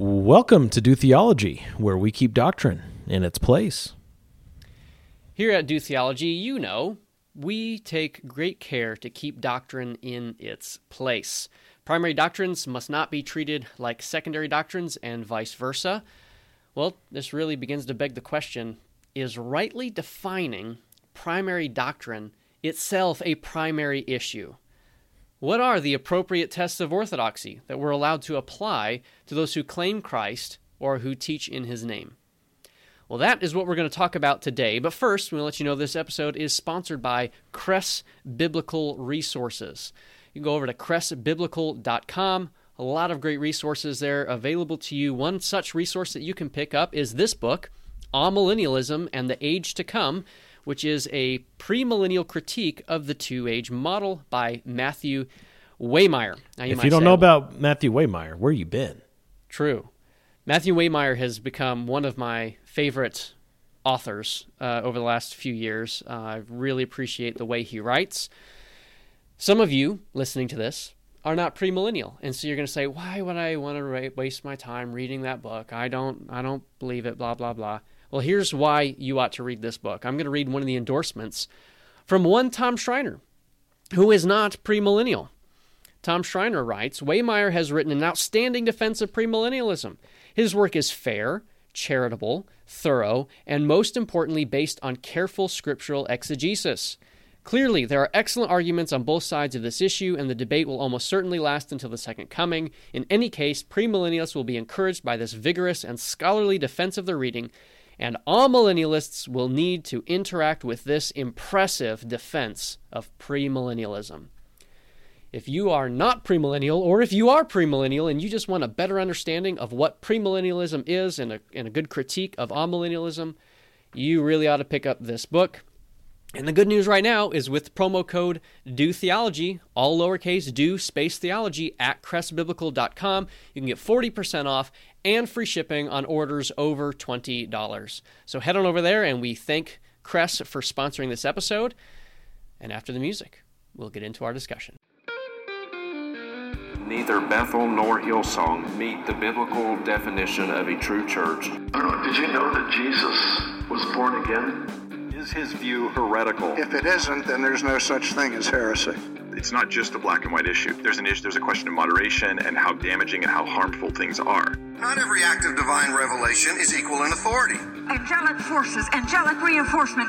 Welcome to Do Theology, where we keep doctrine in its place. Here at Do Theology, you know, we take great care to keep doctrine in its place. Primary doctrines must not be treated like secondary doctrines and vice versa. Well, this really begins to beg the question is rightly defining primary doctrine itself a primary issue? What are the appropriate tests of orthodoxy that we're allowed to apply to those who claim Christ or who teach in his name? Well, that is what we're going to talk about today. But first, we'll let you know this episode is sponsored by Kress Biblical Resources. You can go over to kressbiblical.com. A lot of great resources there available to you. One such resource that you can pick up is this book, Amillennialism and the Age to Come, which is a premillennial critique of the two age model by Matthew Waymeyer. Now, you if you don't say, know about Matthew Waymeyer, where you been? True. Matthew Waymeyer has become one of my favorite authors uh, over the last few years. Uh, I really appreciate the way he writes. Some of you listening to this are not premillennial, and so you're going to say, "Why would I want to waste my time reading that book? I don't, I don't believe it." Blah blah blah. Well, here's why you ought to read this book. I'm going to read one of the endorsements from one Tom Schreiner, who is not premillennial. Tom Schreiner writes Waymeyer has written an outstanding defense of premillennialism. His work is fair, charitable, thorough, and most importantly, based on careful scriptural exegesis. Clearly, there are excellent arguments on both sides of this issue, and the debate will almost certainly last until the Second Coming. In any case, premillennialists will be encouraged by this vigorous and scholarly defense of their reading, and amillennialists will need to interact with this impressive defense of premillennialism. If you are not premillennial, or if you are premillennial and you just want a better understanding of what premillennialism is and a, and a good critique of amillennialism, you really ought to pick up this book. And the good news right now is with promo code Do Theology, all lowercase do space theology at kressbiblical.com, you can get 40% off and free shipping on orders over $20. So head on over there and we thank Kress for sponsoring this episode. And after the music, we'll get into our discussion. Neither Bethel nor Hillsong meet the biblical definition of a true church. Did you know that Jesus was born again? Is his view heretical? If it isn't, then there's no such thing as heresy. It's not just a black and white issue. There's an issue. There's a question of moderation and how damaging and how harmful things are. Not every act of divine revelation is equal in authority. Angelic forces, angelic reinforcement.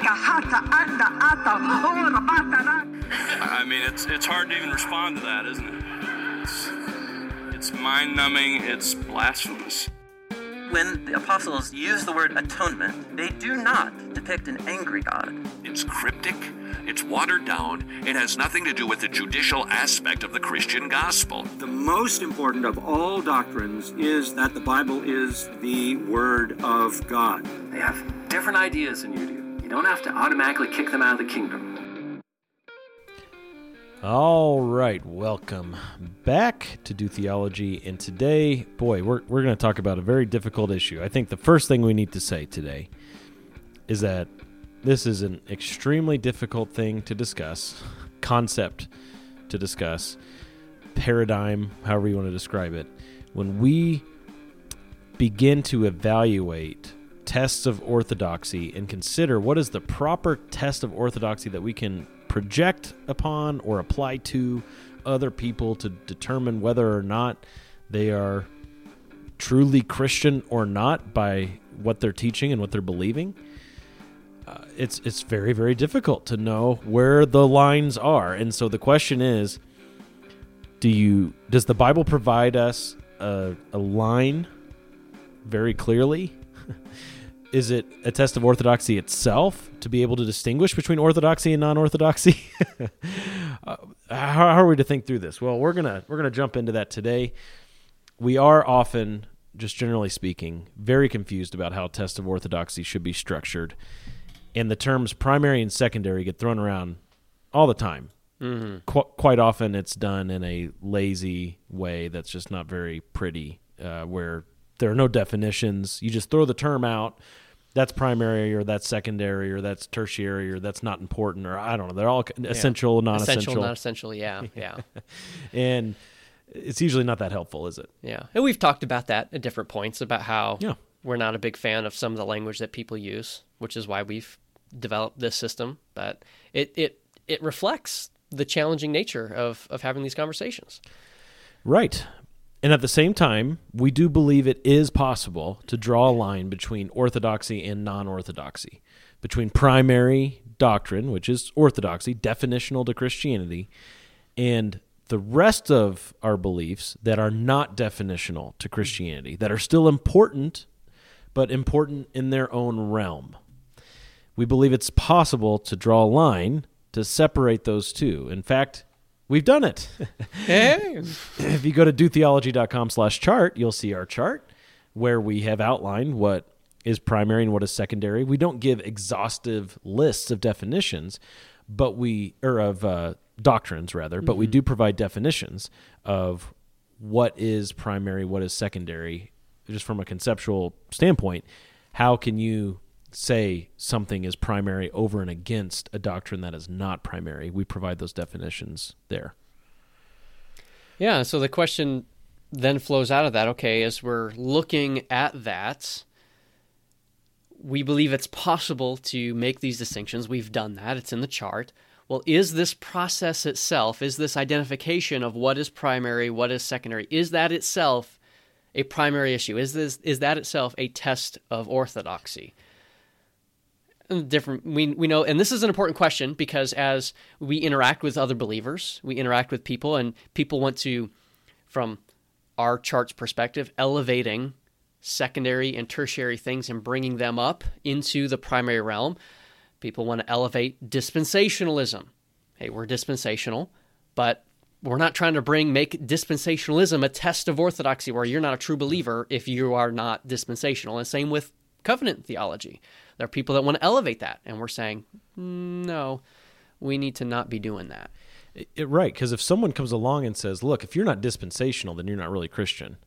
I mean, it's it's hard to even respond to that, isn't it? It's mind numbing, it's blasphemous. When the apostles use the word atonement, they do not depict an angry God. It's cryptic, it's watered down, it has nothing to do with the judicial aspect of the Christian gospel. The most important of all doctrines is that the Bible is the Word of God. They have different ideas than you do. You don't have to automatically kick them out of the kingdom. All right, welcome back to Do Theology. And today, boy, we're, we're going to talk about a very difficult issue. I think the first thing we need to say today is that this is an extremely difficult thing to discuss, concept to discuss, paradigm, however you want to describe it. When we begin to evaluate tests of orthodoxy and consider what is the proper test of orthodoxy that we can project upon or apply to other people to determine whether or not they are truly Christian or not by what they're teaching and what they're believing. Uh, it's it's very very difficult to know where the lines are, and so the question is: Do you does the Bible provide us a, a line very clearly? is it a test of orthodoxy itself to be able to distinguish between orthodoxy and non-orthodoxy? uh, how, how, are we to think through this? Well, we're gonna we're gonna jump into that today. We are often, just generally speaking, very confused about how test of orthodoxy should be structured, and the terms primary and secondary get thrown around all the time. Mm-hmm. Qu- quite often, it's done in a lazy way that's just not very pretty, uh, where there are no definitions. You just throw the term out. That's primary, or that's secondary, or that's tertiary, or that's not important, or I don't know. They're all essential, yeah. non-essential. Essential, non-essential. Yeah, yeah. and it's usually not that helpful, is it? Yeah, and we've talked about that at different points about how Yeah. we're not a big fan of some of the language that people use, which is why we've developed this system. But it it it reflects the challenging nature of of having these conversations. Right. And at the same time, we do believe it is possible to draw a line between orthodoxy and non orthodoxy, between primary doctrine, which is orthodoxy, definitional to Christianity, and the rest of our beliefs that are not definitional to Christianity, that are still important, but important in their own realm. We believe it's possible to draw a line to separate those two. In fact, we've done it. Hey. if you go to dotheology.com slash chart, you'll see our chart where we have outlined what is primary and what is secondary. We don't give exhaustive lists of definitions, but we, or of uh, doctrines rather, but we Mhm. do provide definitions of what is primary, what is secondary, just from a conceptual standpoint. How can you say something is primary over and against a doctrine that is not primary? We provide those definitions there. Yeah, so the question then flows out of that. Okay, as we're looking at that, we believe it's possible to make these distinctions. We've done that, it's in the chart. Well, is this process itself, is this identification of what is primary, what is secondary, is that itself a primary issue? Is this is that itself a test of orthodoxy? Different we we know and this is an important question because as we interact with other believers we interact with people and people want to from our chart's perspective elevating secondary and tertiary things and bringing them up into the primary realm. People want to elevate dispensationalism. Hey we're dispensational but we're not trying to bring make dispensationalism a test of orthodoxy where you're not a true believer if you are not dispensational. And same with covenant theology there are people that want to elevate that and we're saying "Mm, no we need to not be doing that It, it- right, because if someone comes along and says, "Look, if you're not dispensational, then you're not really Christian,"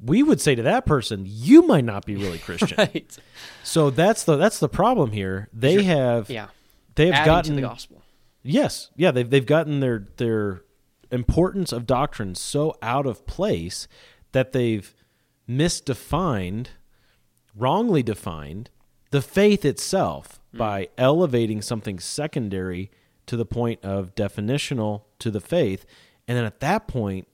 we would say to that person, "You might not be really Christian." Right. So that's the that's the problem here. They You're- have yeah. they have Adding gotten the gospel. Yes, yeah, they've they've gotten their their importance of doctrine so out of place that they've misdefined, wrongly defined the faith itself hmm. by elevating something secondary to the point of definitional to the faith, and then at that point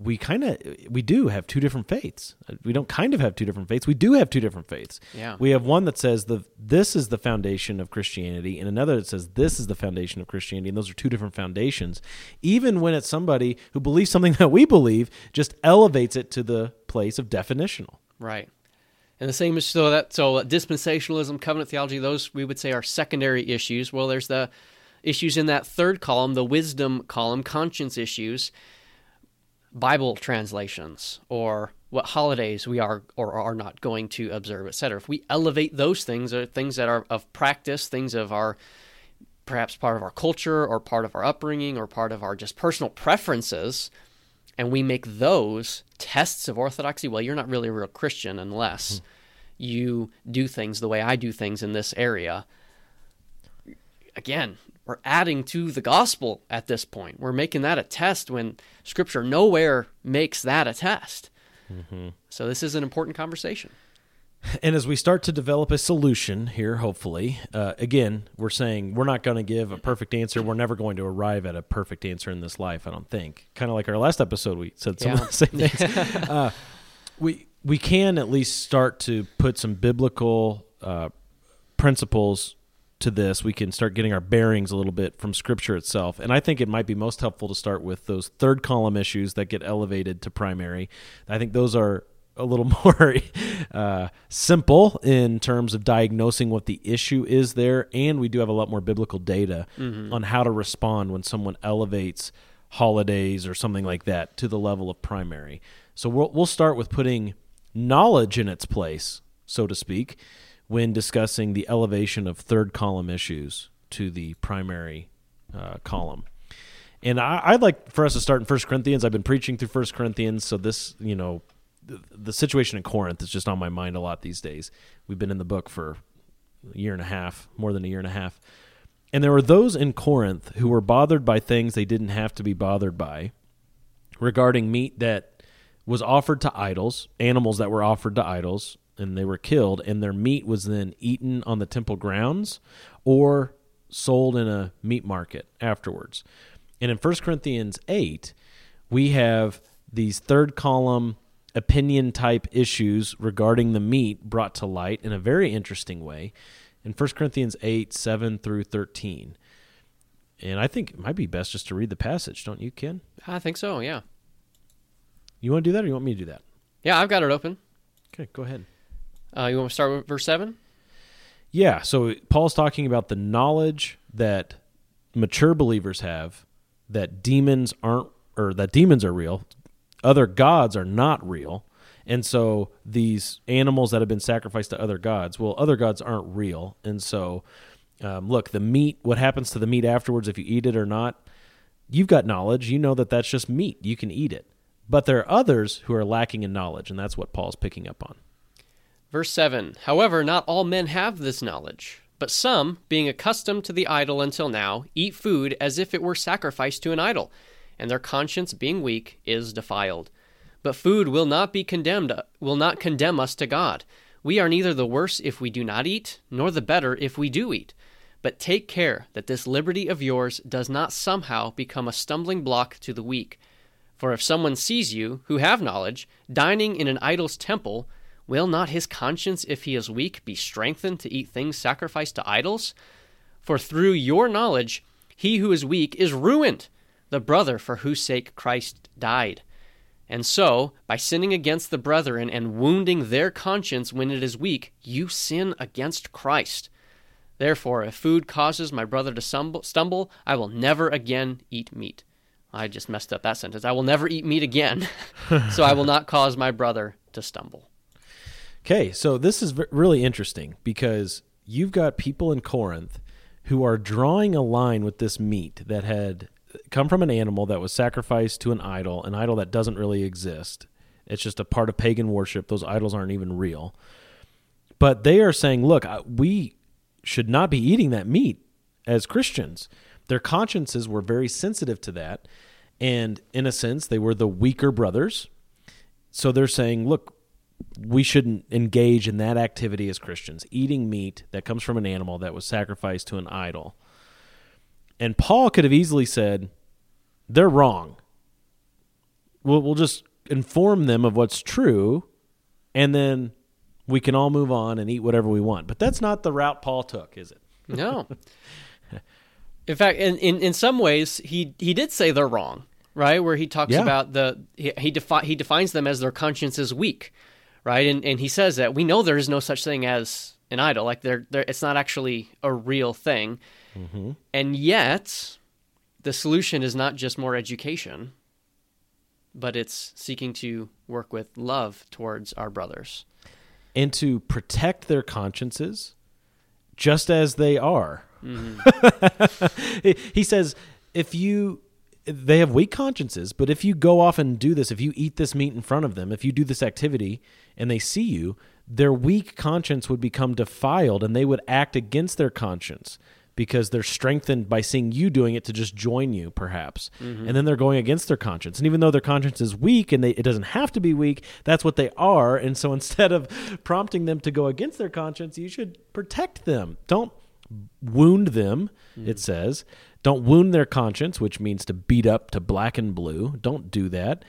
we kind of we do have two different faiths. Uh, we don't kind of have two different faiths. We do have two different faiths. Yeah. We have one that says the this is the foundation of Christianity, and another that says this is the foundation of Christianity, and those are two different foundations. Even when it's somebody who believes something that we believe, just elevates it to the place of definitional. Right. And the same is so that so uh, dispensationalism, covenant theology, those we would say are secondary issues. Well, there's the issues in that third column, the wisdom column, conscience issues, Bible translations, or what holidays we are or are not going to observe, etc. If we elevate those things, or things that are of practice, things of our perhaps part of our culture or part of our upbringing or part of our just personal preferences, and we make those tests of orthodoxy, well, you're not really a real Christian unless hmm. you do things the way I do things in this area. Again, we're adding to the gospel at this point. We're making that a test when scripture nowhere makes that a test. Mm-hmm. So this is an important conversation. And as we start to develop a solution here, hopefully, uh, again, we're saying we're not going to give a perfect answer. We're never going to arrive at a perfect answer in this life. I don't think. Kind of like our last episode, we said some Yeah. of the same things. uh, we we can at least start to put some biblical uh, principles to this. We can start getting our bearings a little bit from Scripture itself, and I think it might be most helpful to start with those third column issues that get elevated to primary. I think those are a little more uh, simple in terms of diagnosing what the issue is there, and we do have a lot more biblical data Mhm. on how to respond when someone elevates holidays or something like that to the level of primary. So we'll we'll start with putting knowledge in its place, so to speak, when discussing the elevation of third column issues to the primary uh, column. And I, I'd like for us to start in First Corinthians. I've been preaching through First Corinthians, so this, you know, the, situation in Corinth is just on my mind a lot these days. We've been in the book for a year and a half, more than a year and a half. And there were those in Corinth who were bothered by things they didn't have to be bothered by, regarding meat that was offered to idols, animals that were offered to idols, and they were killed, and their meat was then eaten on the temple grounds or sold in a meat market afterwards. And in 1 Corinthians 8, we have these third column opinion type issues regarding the meat brought to light in a very interesting way in 1 Corinthians 8, 7 through 13. And I think it might be best just to read the passage, don't you, Ken? I think so, yeah. You want to do that or you want me to do that? Yeah, I've got it open. Okay, go ahead. Uh, you want to start with verse 7? Yeah, so Paul's talking about the knowledge that mature believers have that demons aren't or that demons are real, other gods are not real. And so these animals that have been sacrificed to other gods, well, other gods aren't real. And so, um, look, the meat, what happens to the meat afterwards, if you eat it or not, you've got knowledge. You know that that's just meat. You can eat it. But there are others who are lacking in knowledge, and that's what Paul's picking up on. Verse 7 However, not all men have this knowledge, but some, being accustomed to the idol until now, eat food as if it were sacrificed to an idol, and their conscience, being weak, is defiled. But food will not be condemned, will not condemn us to God. We are neither the worse if we do not eat, nor the better if we do eat. But take care that this liberty of yours does not somehow become a stumbling block to the weak. For if someone sees you, who have knowledge, dining in an idol's temple, Will not his conscience, if he is weak, be strengthened to eat things sacrificed to idols? For through your knowledge, he who is weak is ruined, the brother for whose sake Christ died. And so, by sinning against the brethren and wounding their conscience when it is weak, you sin against Christ. Therefore, if food causes my brother to stumble, I will never again eat meat. I just messed up that sentence. I will never eat meat again, so I will not cause my brother to stumble. Okay, so this is really interesting because you've got people in Corinth who are drawing a line with this meat that had come from an animal that was sacrificed to an idol, an idol that doesn't really exist. It's just a part of pagan worship. Those idols aren't even real. But they are saying, look, we should not be eating that meat as Christians. Their consciences were very sensitive to that. And in a sense, they were the weaker brothers. So they're saying, look, we shouldn't engage in that activity as Christians, eating meat that comes from an animal that was sacrificed to an idol. And Paul could have easily said, they're wrong. We'll, we'll just inform them of what's true, and then we can all move on and eat whatever we want. But that's not the route Paul took, is it? No. in fact, in, in, in some ways, he, he did say they're wrong, right? Where he talks yeah. about the, he, he, defi- he defines them as their conscience is weak right? And and he says that we know there is no such thing as an idol. Like there, there it's not actually a real thing. Mm-hmm. And yet, the solution is not just more education, but it's seeking to work with love towards our brothers and to protect their consciences, just as they are. Mm-hmm. he says, if you they have weak consciences, but if you go off and do this, if you eat this meat in front of them, if you do this activity and they see you, their weak conscience would become defiled and they would act against their conscience because they're strengthened by seeing you doing it to just join you perhaps mm-hmm. and then they're going against their conscience and even though their conscience is weak and they, it doesn't have to be weak that's what they are and so instead of prompting them to go against their conscience you should protect them don't wound them mm-hmm. it says don't wound their conscience, which means to beat up to black and blue. Don't do that.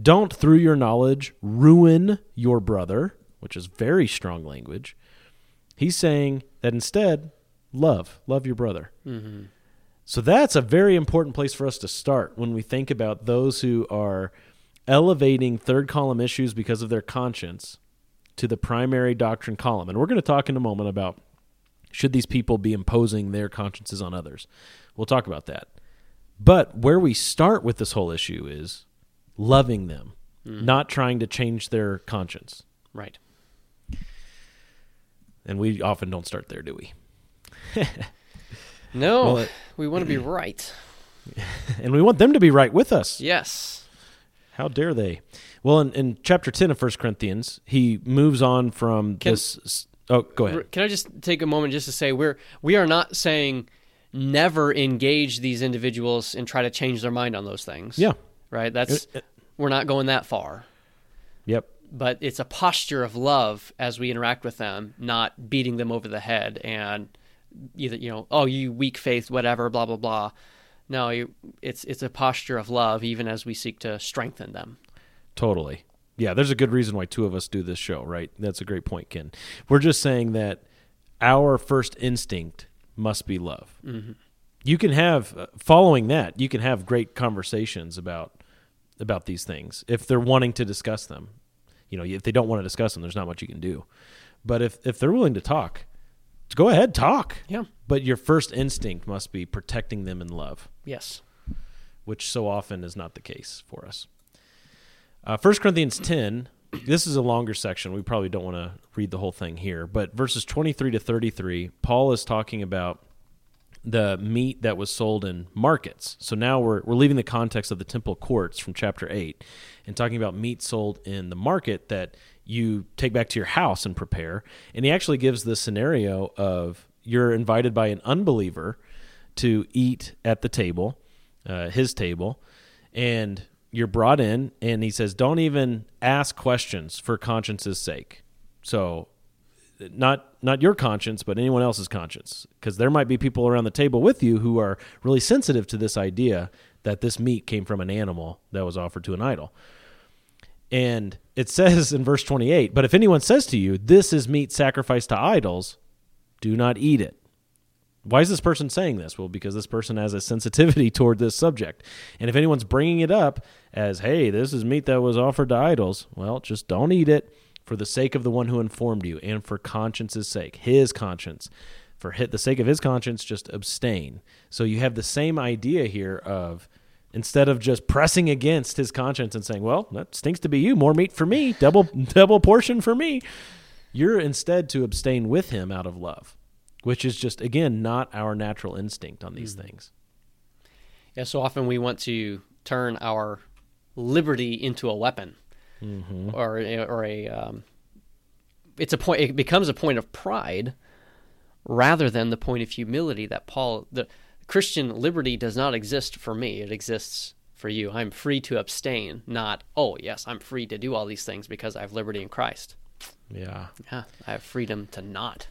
Don't, through your knowledge, ruin your brother, which is very strong language. He's saying that instead, love. Love your brother. Mm-hmm. So that's a very important place for us to start when we think about those who are elevating third column issues because of their conscience to the primary doctrine column. And we're going to talk in a moment about should these people be imposing their consciences on others. We'll talk about that. But where we start with this whole issue is loving them, mm. not trying to change their conscience. Right. And we often don't start there, do we? no, well, it, we want to be right. and we want them to be right with us. Yes. How dare they? Well, in, in chapter 10 of First Corinthians, he moves on from Can, this. Oh, go ahead. Can I just take a moment just to say we're we are not saying never engage these individuals and try to change their mind on those things. Yeah. right? That's we're not going that far. Yep. But it's a posture of love as we interact with them, not beating them over the head and either you know, oh you weak faith, whatever, blah blah blah. No, you, it's it's a posture of love, even as we seek to strengthen them. Totally. Yeah, there's a good reason why two of us do this show, right? That's a great point, Ken. We're just saying that our first instinct must be love. Mm-hmm. You can have uh, following that, you can have great conversations about about these things if they're wanting to discuss them. You know, if they don't want to discuss them, there's not much you can do. But if if they're willing to talk, go ahead, talk. Yeah. But your first instinct must be protecting them in love. Yes. Which so often is not the case for us. Uh, 1 Corinthians 10, this is a longer section. We probably don't want to read the whole thing here, but verses 23 to 33, Paul is talking about the meat that was sold in markets. So now we're, we're leaving the context of the temple courts from chapter 8 and talking about meat sold in the market that you take back to your house and prepare. And he actually gives the scenario of you're invited by an unbeliever to eat at the table, uh, his table, and you're brought in, and he says, don't even ask questions for conscience's sake. So, not not your conscience, but anyone else's conscience, because there might be people around the table with you who are really sensitive to this idea that this meat came from an animal that was offered to an idol. And it says in verse 28, but if anyone says to you, This is meat sacrificed to idols, do not eat it. Why is this person saying this? Well, because this person has a sensitivity toward this subject. And if anyone's bringing it up as, hey, this is meat that was offered to idols, well, just don't eat it for the sake of the one who informed you and for conscience's sake, his conscience. For the sake of his conscience, just abstain. So you have the same idea here of instead of just pressing against his conscience and saying, well, that stinks to be you, more meat for me, double double portion for me. You're instead to abstain with him out of love which is just again not our natural instinct on these mm. things. Yeah, so often we want to turn our liberty into a weapon, mm-hmm. or or a um, it's a point. It becomes a point of pride rather than the point of humility that Paul the Christian liberty does not exist for me. It exists for you. I'm free to abstain, not oh yes, I'm free to do all these things because I have liberty in Christ. Yeah, yeah, I have freedom to not.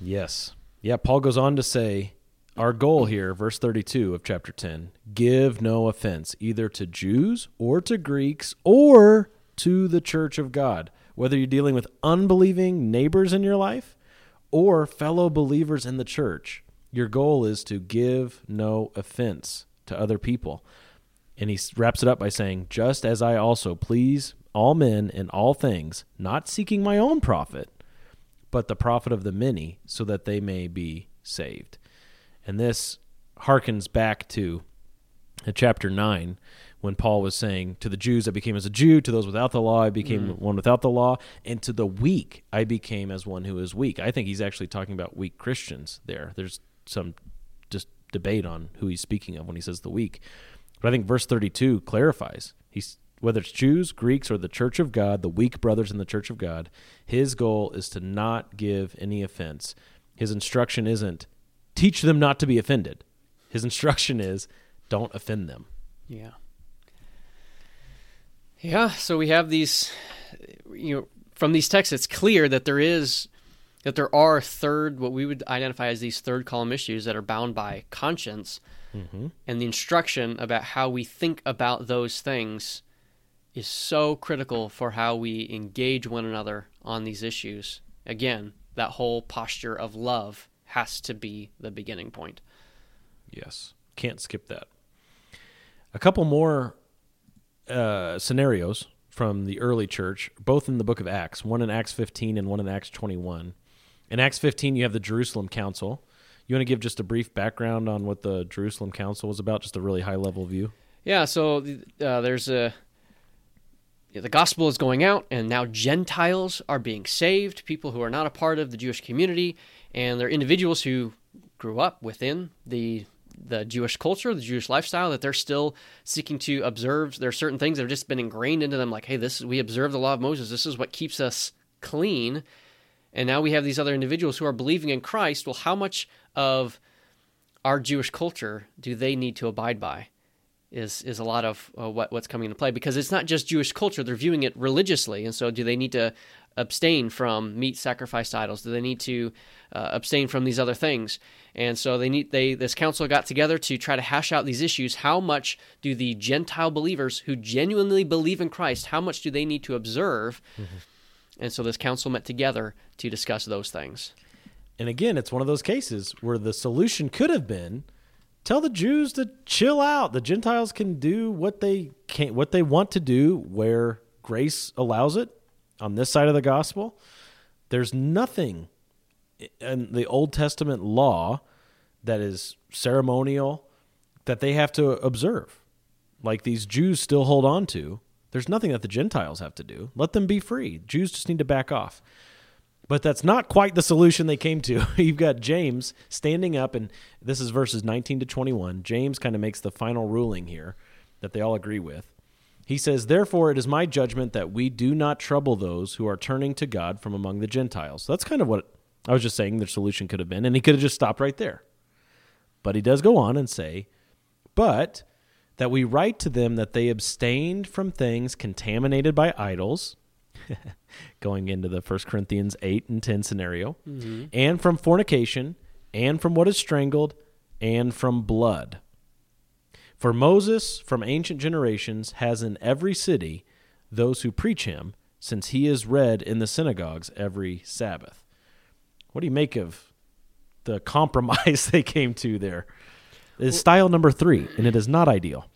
Yes. Yeah, Paul goes on to say, our goal here, verse 32 of chapter 10, give no offense either to Jews or to Greeks or to the church of God, whether you're dealing with unbelieving neighbors in your life or fellow believers in the church. Your goal is to give no offense to other people. And he wraps it up by saying, Just as I also please all men in all things, not seeking my own profit, but the profit of the many, so that they may be saved. And this harkens back to chapter 9 when Paul was saying, To the Jews I became as a Jew, to those without the law I became mm. one without the law, and to the weak I became as one who is weak. I think he's actually talking about weak Christians there. There's some just debate on who he's speaking of when he says the weak. But I think verse 32 clarifies. He's whether it's Jews, Greeks, or the church of God, the weak brothers in the church of God, his goal is to not give any offense. His instruction isn't teach them not to be offended. His instruction is don't offend them. Yeah. Yeah, so we have these you know from these texts it's clear that there is that there are third what we would identify as these third column issues that are bound by conscience. Mm-hmm. And the instruction about how we think about those things is so critical for how we engage one another on these issues. Again, that whole posture of love has to be the beginning point. Yes, can't skip that. A couple more uh, scenarios from the early church, both in the book of Acts, one in Acts 15 and one in Acts 21. In Acts 15, you have the Jerusalem Council. You want to give just a brief background on what the Jerusalem Council was about, just a really high level view? Yeah, so uh, there's a the gospel is going out, and now Gentiles are being saved, people who are not a part of the Jewish community, and they're individuals who grew up within the the Jewish culture, the Jewish lifestyle, that they're still seeking to observe. There are certain things that have just been ingrained into them, like, hey, this we observe the law of Moses. This is what keeps us clean. And now we have these other individuals who are believing in Christ. Well, how much of our Jewish culture do they need to abide by? Is is a lot of uh, what what's coming into play because it's not just Jewish culture; they're viewing it religiously, and so do they need to abstain from meat sacrificed idols? Do they need to uh, abstain from these other things? And so they need they this council got together to try to hash out these issues. How much do the Gentile believers who genuinely believe in Christ, how much do they need to observe? Mm-hmm. And so this council met together to discuss those things. And again, it's one of those cases where the solution could have been tell the Jews to chill out. The Gentiles can do what they can what they want to do where grace allows it on this side of the gospel. There's nothing in the Old Testament law that is ceremonial that they have to observe. Like these Jews still hold on to. There's nothing that the Gentiles have to do. Let them be free. Jews just need to back off. But that's not quite the solution they came to. You've got James standing up, and this is verses 19 to 21. James kind of makes the final ruling here that they all agree with. He says, Therefore, it is my judgment that we do not trouble those who are turning to God from among the Gentiles. That's kind of what I was just saying the solution could have been, and he could have just stopped right there. But he does go on and say, But that we write to them that they abstained from things contaminated by idols going into the 1 Corinthians 8 and 10 scenario, mm-hmm. and from fornication, and from what is strangled, and from blood. For Moses, from ancient generations, has in every city those who preach him, since he is read in the synagogues every Sabbath. What do you make of the compromise they came to there? It's style number three, and it is not ideal.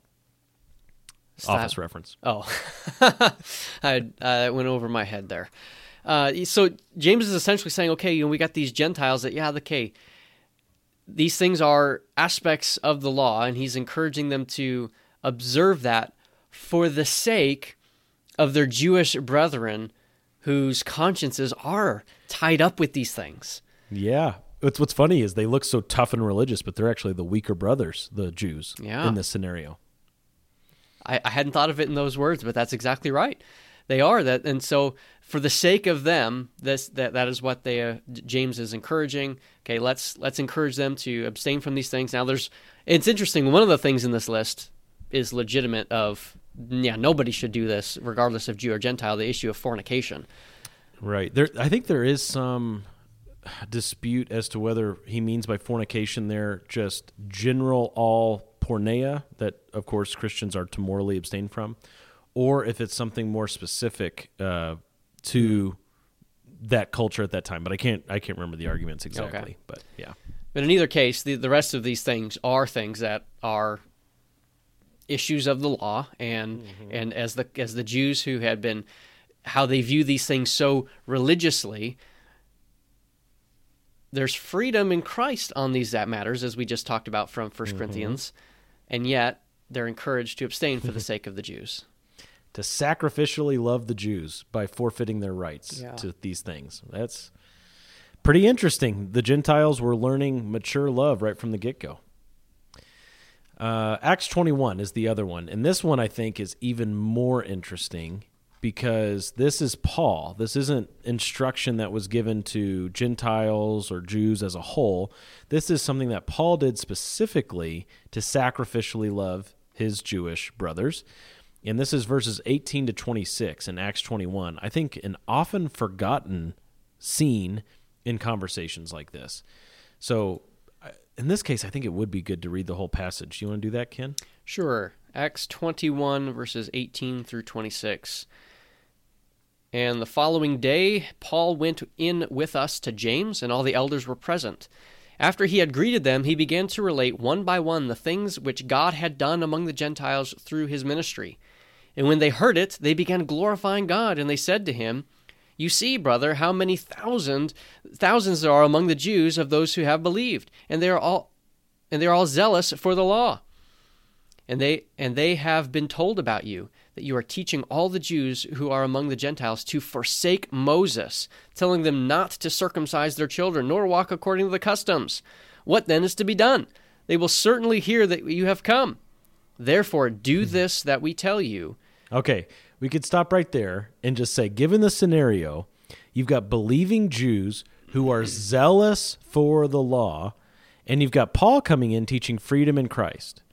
Style. Office reference. Oh, I uh, went over my head there. Uh, so James is essentially saying, okay, you know, we got these Gentiles that, yeah, okay, these things are aspects of the law, and he's encouraging them to observe that for the sake of their Jewish brethren whose consciences are tied up with these things. Yeah. It's, what's funny is they look so tough and religious, but they're actually the weaker brothers, the Jews, yeah. in this scenario. I, I hadn't thought of it in those words, but that's exactly right. They are that, and so for the sake of them, this that that is what they uh, James is encouraging. Okay, let's let's encourage them to abstain from these things. Now, there's it's interesting. One of the things in this list is legitimate. Of yeah, nobody should do this, regardless of Jew or Gentile. The issue of fornication. Right. There, I think there is some dispute as to whether he means by fornication there just general all porneia that, of course, Christians are to morally abstain from, or if it's something more specific uh, to that culture at that time. But I can't I can't remember the arguments exactly. Okay. But yeah. But in either case, the the rest of these things are things that are issues of the law, and mm-hmm. and as the as the Jews who had been how they view these things so religiously. There's freedom in Christ on these that matters, as we just talked about from 1st mm-hmm. Corinthians and yet they're encouraged to abstain for the sake of the Jews. To sacrificially love the Jews by forfeiting their rights yeah. to these things. That's pretty interesting. The Gentiles were learning mature love right from the get go. Uh, Acts 21 is the other one. And this one I think is even more interesting because this is Paul. This isn't instruction that was given to Gentiles or Jews as a whole. This is something that Paul did specifically to sacrificially love his Jewish brothers. And this is verses 18 to 26 in Acts 21. I think an often forgotten scene in conversations like this. So, in this case, I think it would be good to read the whole passage. Do You want to do that, Ken? Sure. Acts 21, verses 18 through 26. And the following day, Paul went in with us to James, and all the elders were present. After he had greeted them, he began to relate one by one the things which God had done among the Gentiles through his ministry. And when they heard it, they began glorifying God, and they said to him, You see, brother, how many thousand thousands there are among the Jews of those who have believed, and they are all and they are all zealous for the law. And they and they have been told about you that you are teaching all the Jews who are among the Gentiles to forsake Moses, telling them not to circumcise their children, nor walk according to the customs. What then is to be done? They will certainly hear that you have come. Therefore, do hmm. this that we tell you. Okay, we could stop right there and just say, given the scenario, you've got believing Jews who are zealous for the law, and you've got Paul coming in teaching freedom in Christ.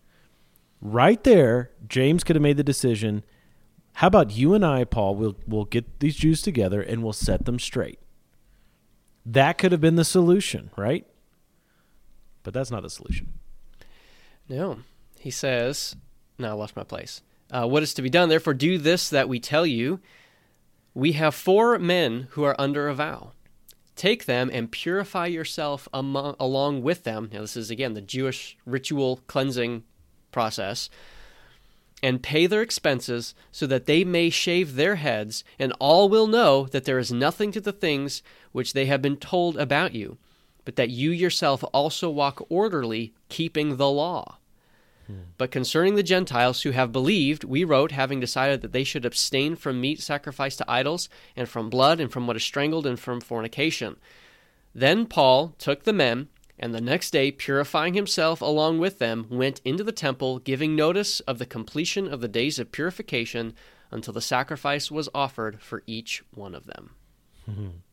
Right there, James could have made the decision. How about you and I, Paul? We'll we'll get these Jews together and we'll set them straight. That could have been the solution, right? But that's not the solution. No. He says, now I lost my place. Uh, what is to be done? Therefore, do this that we tell you. We have four men who are under a vow. Take them and purify yourself among, along with them. Now, this is again the Jewish ritual cleansing process. And pay their expenses so that they may shave their heads, and all will know that there is nothing to the things which they have been told about you, but that you yourself also walk orderly, keeping the law. But concerning the Gentiles who have believed, we wrote, having decided that they should abstain from meat sacrificed to idols, and from blood, and from what is strangled, and from fornication. Then Paul took the men, and the next day, purifying himself along with them, went into the temple, giving notice of the completion of the days of purification until the sacrifice was offered for each one of them.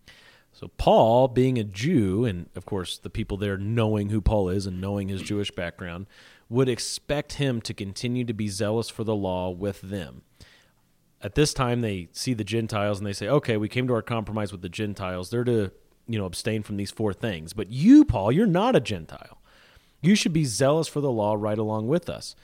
So Paul, being a Jew, and of course the people there knowing who Paul is and knowing his Jewish background, would expect him to continue to be zealous for the law with them. At this time, they see the Gentiles and they say, "Okay, we came to our compromise with the Gentiles. They're to, you know, abstain from these four things. But you, Paul, you're not a Gentile. You should be zealous for the law right along with us."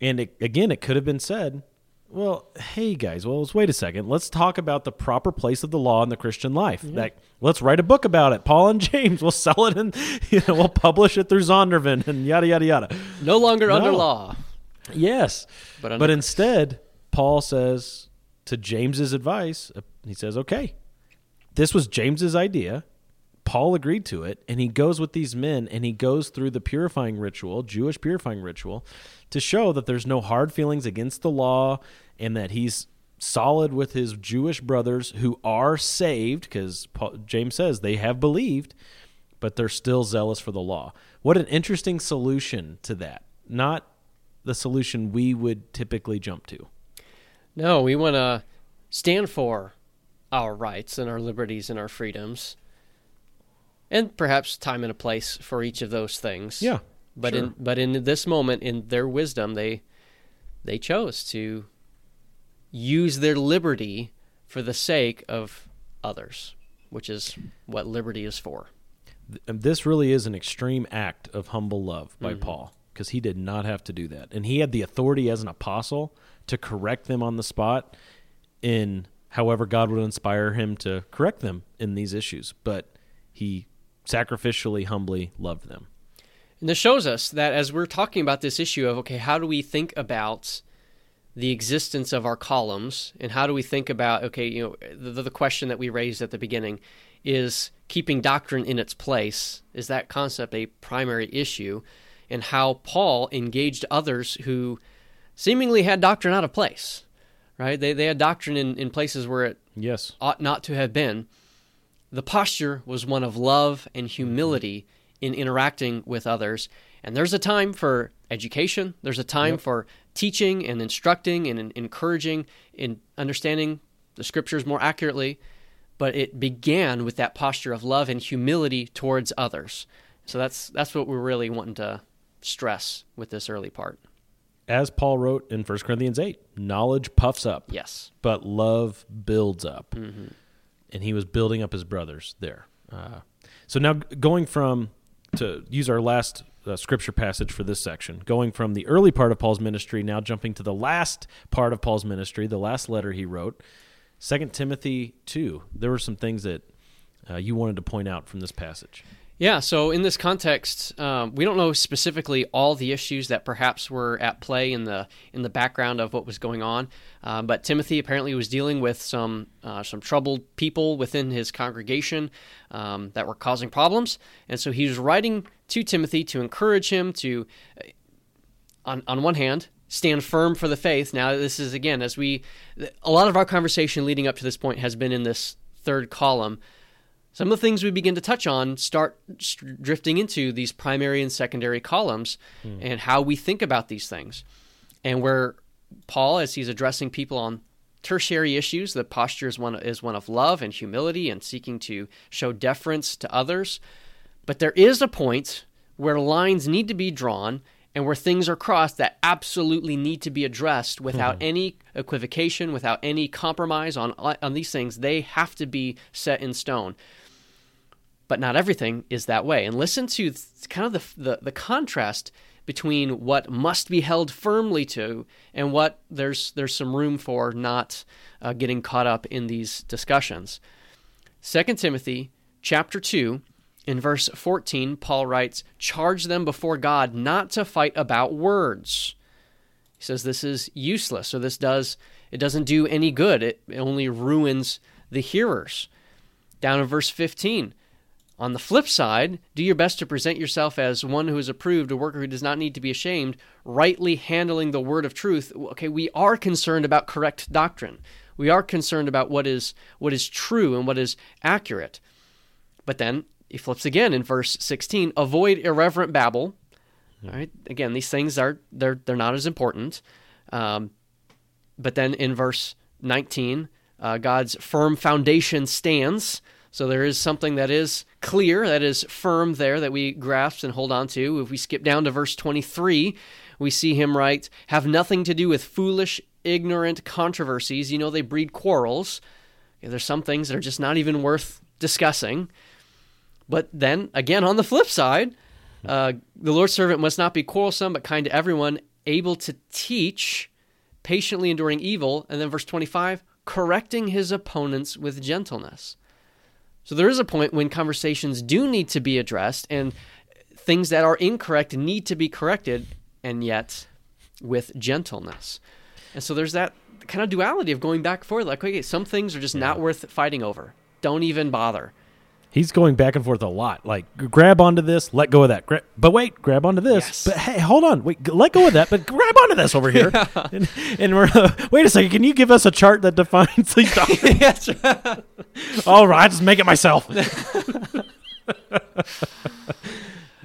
And it, again, it could have been said, well, hey guys, well, let's wait a second. Let's talk about the proper place of the law in the Christian life. Yeah. That let's write a book about it. Paul and James. We'll sell it and you know we'll publish it through Zondervan and yada yada yada. No longer under law. Yes, But but, instead, Paul says to James's advice. He says, "Okay, this was James's idea. Paul agreed to it, and he goes with these men and he goes through the purifying ritual, Jewish purifying ritual, to show that there's no hard feelings against the law and that he's solid with his Jewish brothers who are saved because James says they have believed, but they're still zealous for the law. What an interesting solution to that. Not the solution we would typically jump to. No, we want to stand for our rights and our liberties and our freedoms. And perhaps time and a place for each of those things. Yeah, But sure. in but in this moment in their wisdom they they chose to use their liberty for the sake of others, which is what liberty is for. This really is an extreme act of humble love by Mhm. Paul because he did not have to do that. And he had the authority as an apostle to correct them on the spot in however God would inspire him to correct them in these issues. But he sacrificially, humbly loved them. And this shows us that as we're talking about this issue of, okay, how do we think about the existence of our columns and how do we think about, okay, you know, the, the question that we raised at the beginning is keeping doctrine in its place. Is that concept a primary issue? And how Paul engaged others who seemingly had doctrine out of place, right? They, they had doctrine in, in places where it yes. ought not to have been. The posture was one of love and humility in interacting with others. And there's a time for education, there's a time Yep. for teaching and instructing and encouraging in understanding the scriptures more accurately. But it began with that posture of love and humility towards others. So that's that's what we're really wanting to stress with this early part. As Paul wrote in 1 Corinthians 8, knowledge puffs up. Yes. But love builds up. Mhm. And he was building up his brothers there. Uh, so now going from, to use our last uh, scripture passage for this section, going from the early part of Paul's ministry, now jumping to the last part of Paul's ministry, the last letter he wrote, 2 Timothy 2. There were some things that uh, you wanted to point out from this passage. Yeah, so in this context, um, we don't know specifically all the issues that perhaps were at play in the in the background of what was going on, um, but Timothy apparently was dealing with some uh, some troubled people within his congregation um, that were causing problems, and so he was writing to Timothy to encourage him to, uh, on on one hand, stand firm for the faith. Now, this is again as we a lot of our conversation leading up to this point has been in this third column some of the things we begin to touch on start st- drifting into these primary and secondary columns Hmm. and how we think about these things. And where Paul, as he's addressing people on tertiary issues, the posture is one, is one of love and humility and seeking to show deference to others. But there is a point where lines need to be drawn and where things are crossed that absolutely need to be addressed without Mhm. any equivocation, without any compromise on on these things, they have to be set in stone. But not everything is that way. And listen to kind of the, the the contrast between what must be held firmly to and what there's there's some room for not uh, getting caught up in these discussions. 2 Timothy chapter 2 in verse 14 Paul writes charge them before God not to fight about words. He says this is useless or this does it doesn't do any good. It only ruins the hearers. Down in verse 15 on the flip side, do your best to present yourself as one who is approved, a worker who does not need to be ashamed, rightly handling the word of truth. Okay, we are concerned about correct doctrine. We are concerned about what is what is true and what is accurate. But then he flips again in verse 16, avoid irreverent babble. All right, again, these things are they're they're not as important. Um, but then in verse 19, uh, God's firm foundation stands. So there is something that is clear, that is firm there that we grasp and hold on to. If we skip down to verse 23, we see him write, Have nothing to do with foolish, ignorant controversies. You know, they breed quarrels. There's some things that are just not even worth discussing. But then, again, on the flip side, uh, the Lord's servant must not be quarrelsome, but kind to everyone, able to teach, patiently enduring evil. And then verse 25, correcting his opponents with gentleness. So there is a point when conversations do need to be addressed and things that are incorrect need to be corrected, and yet with gentleness. And so there's that kind of duality of going back and forth. Like, okay, some things are just not worth fighting over. Don't even bother. He's going back and forth a lot. Like, grab onto this, let go of that. Gra- but wait, grab onto this. But hey, hold on. Wait, let go of that, but grab onto this over here. and, and we're, uh, wait a second. Can you give us a chart that defines these doctrines? All right, just make it myself.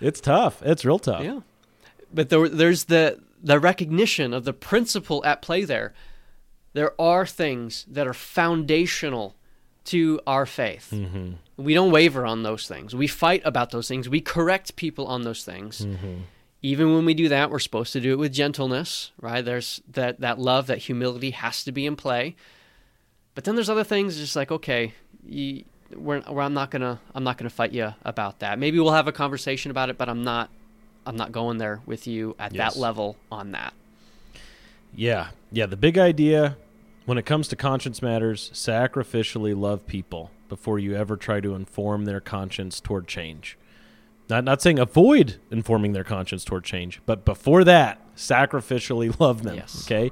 it's tough. It's real tough. Yeah. But there, there's the the recognition of the principle at play there. There are things that are foundational to our faith. Mhm. We don't waver on those things. We fight about those things. We correct people on those things. Mm-hmm. Even when we do that, we're supposed to do it with gentleness, right? There's that that love, that humility has to be in play. But then there's other things, just like okay, you, we're, we're, I'm not gonna I'm not gonna fight you about that. Maybe we'll have a conversation about it, but I'm not I'm not going there with you at Yes. that level on that. Yeah. Yeah. The big idea when it comes to conscience matters, sacrificially love people before you ever try to inform their conscience toward change. Not not saying avoid informing their conscience toward change, but before that, sacrificially love them. Yes. Okay.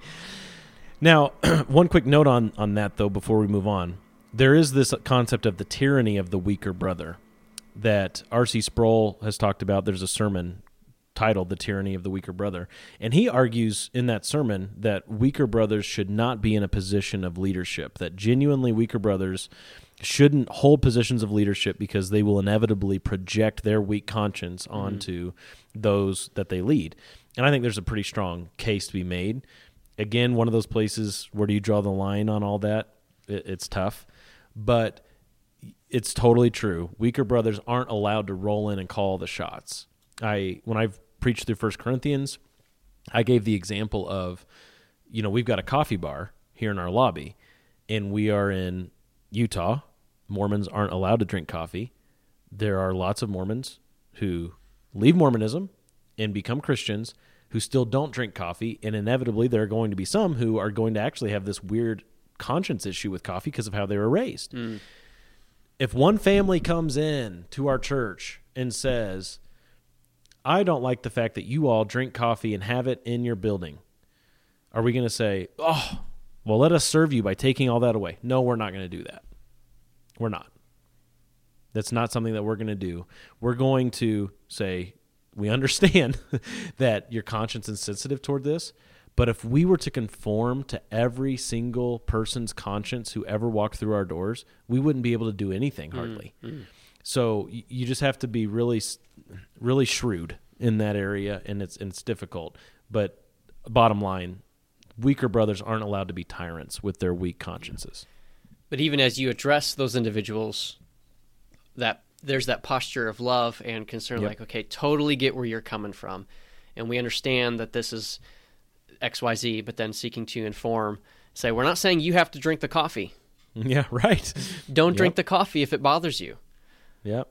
Now, one quick note on on that though before we move on. There is this concept of the tyranny of the weaker brother that R.C. Sproul has talked about. There's a sermon titled The Tyranny of the Weaker Brother. And he argues in that sermon that weaker brothers should not be in a position of leadership, that genuinely weaker brothers shouldn't hold positions of leadership because they will inevitably project their weak conscience mm-hmm. onto those that they lead. And I think there's a pretty strong case to be made. Again, one of those places where do you draw the line on all that? It, it's tough. But it's totally true. Weaker brothers aren't allowed to roll in and call the shots. I when I've preached through First Corinthians, I gave the example of, you know, we've got a coffee bar here in our lobby, and we are in Utah. Mormons aren't allowed to drink coffee. There are lots of Mormons who leave Mormonism and become Christians who still don't drink coffee, and inevitably there are going to be some who are going to actually have this weird conscience issue with coffee because of how they were raised mm. if one family comes in to our church and says, I don't like the fact that you all drink coffee and have it in your building, are we going to say, oh, well, let us serve you by taking all that away? No, we're not going to do that. We're not. That's not something that we're going to do. We're going to say, we understand that your conscience is sensitive toward this, but if we were to conform to every single person's conscience who ever walked through our doors, we wouldn't be able to do anything hardly. mm. So you just have to be really, really shrewd in that area, and it's and it's difficult. But bottom line, weaker brothers aren't allowed to be tyrants with their weak consciences. But even as you address those individuals, that there's that posture of love and concern, Yep. like, okay, totally get where you're coming from. and we understand that this is XYZ, but then seeking to inform, say, we're not saying you have to drink the coffee. Yeah, right. Don't drink Yep. the coffee if it bothers you. Yep.